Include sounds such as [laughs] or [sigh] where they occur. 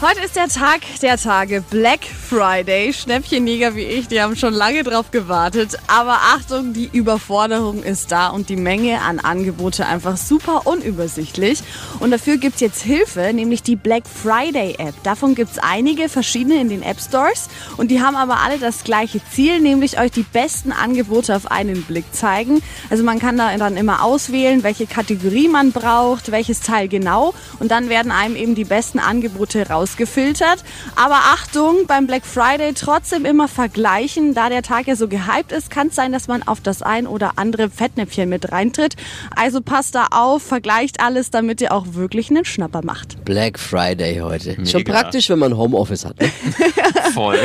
Heute ist der Tag der Tage, Black Friday. Schnäppchenjäger wie ich, die haben schon lange drauf gewartet. Aber Achtung, die Überforderung ist da und die Menge an Angebote einfach super unübersichtlich. Und dafür gibt's jetzt Hilfe, nämlich die Black Friday App. Davon gibt's einige verschiedene in den App Stores und die haben aber alle das gleiche Ziel, nämlich euch die besten Angebote auf einen Blick zeigen. Also man kann da dann immer auswählen, welche Kategorie man braucht, welches Teil genau und dann werden einem eben die besten Angebote raus rausgefiltert. Aber Achtung, beim Black Friday trotzdem immer vergleichen. Da der Tag ja so gehypt ist, kann es sein, dass man auf das ein oder andere Fettnäpfchen mit reintritt. Also passt da auf, vergleicht alles, damit ihr auch wirklich einen Schnapper macht. Black Friday heute. Schon praktisch, wenn man Homeoffice hat. Ne? [laughs] Voll.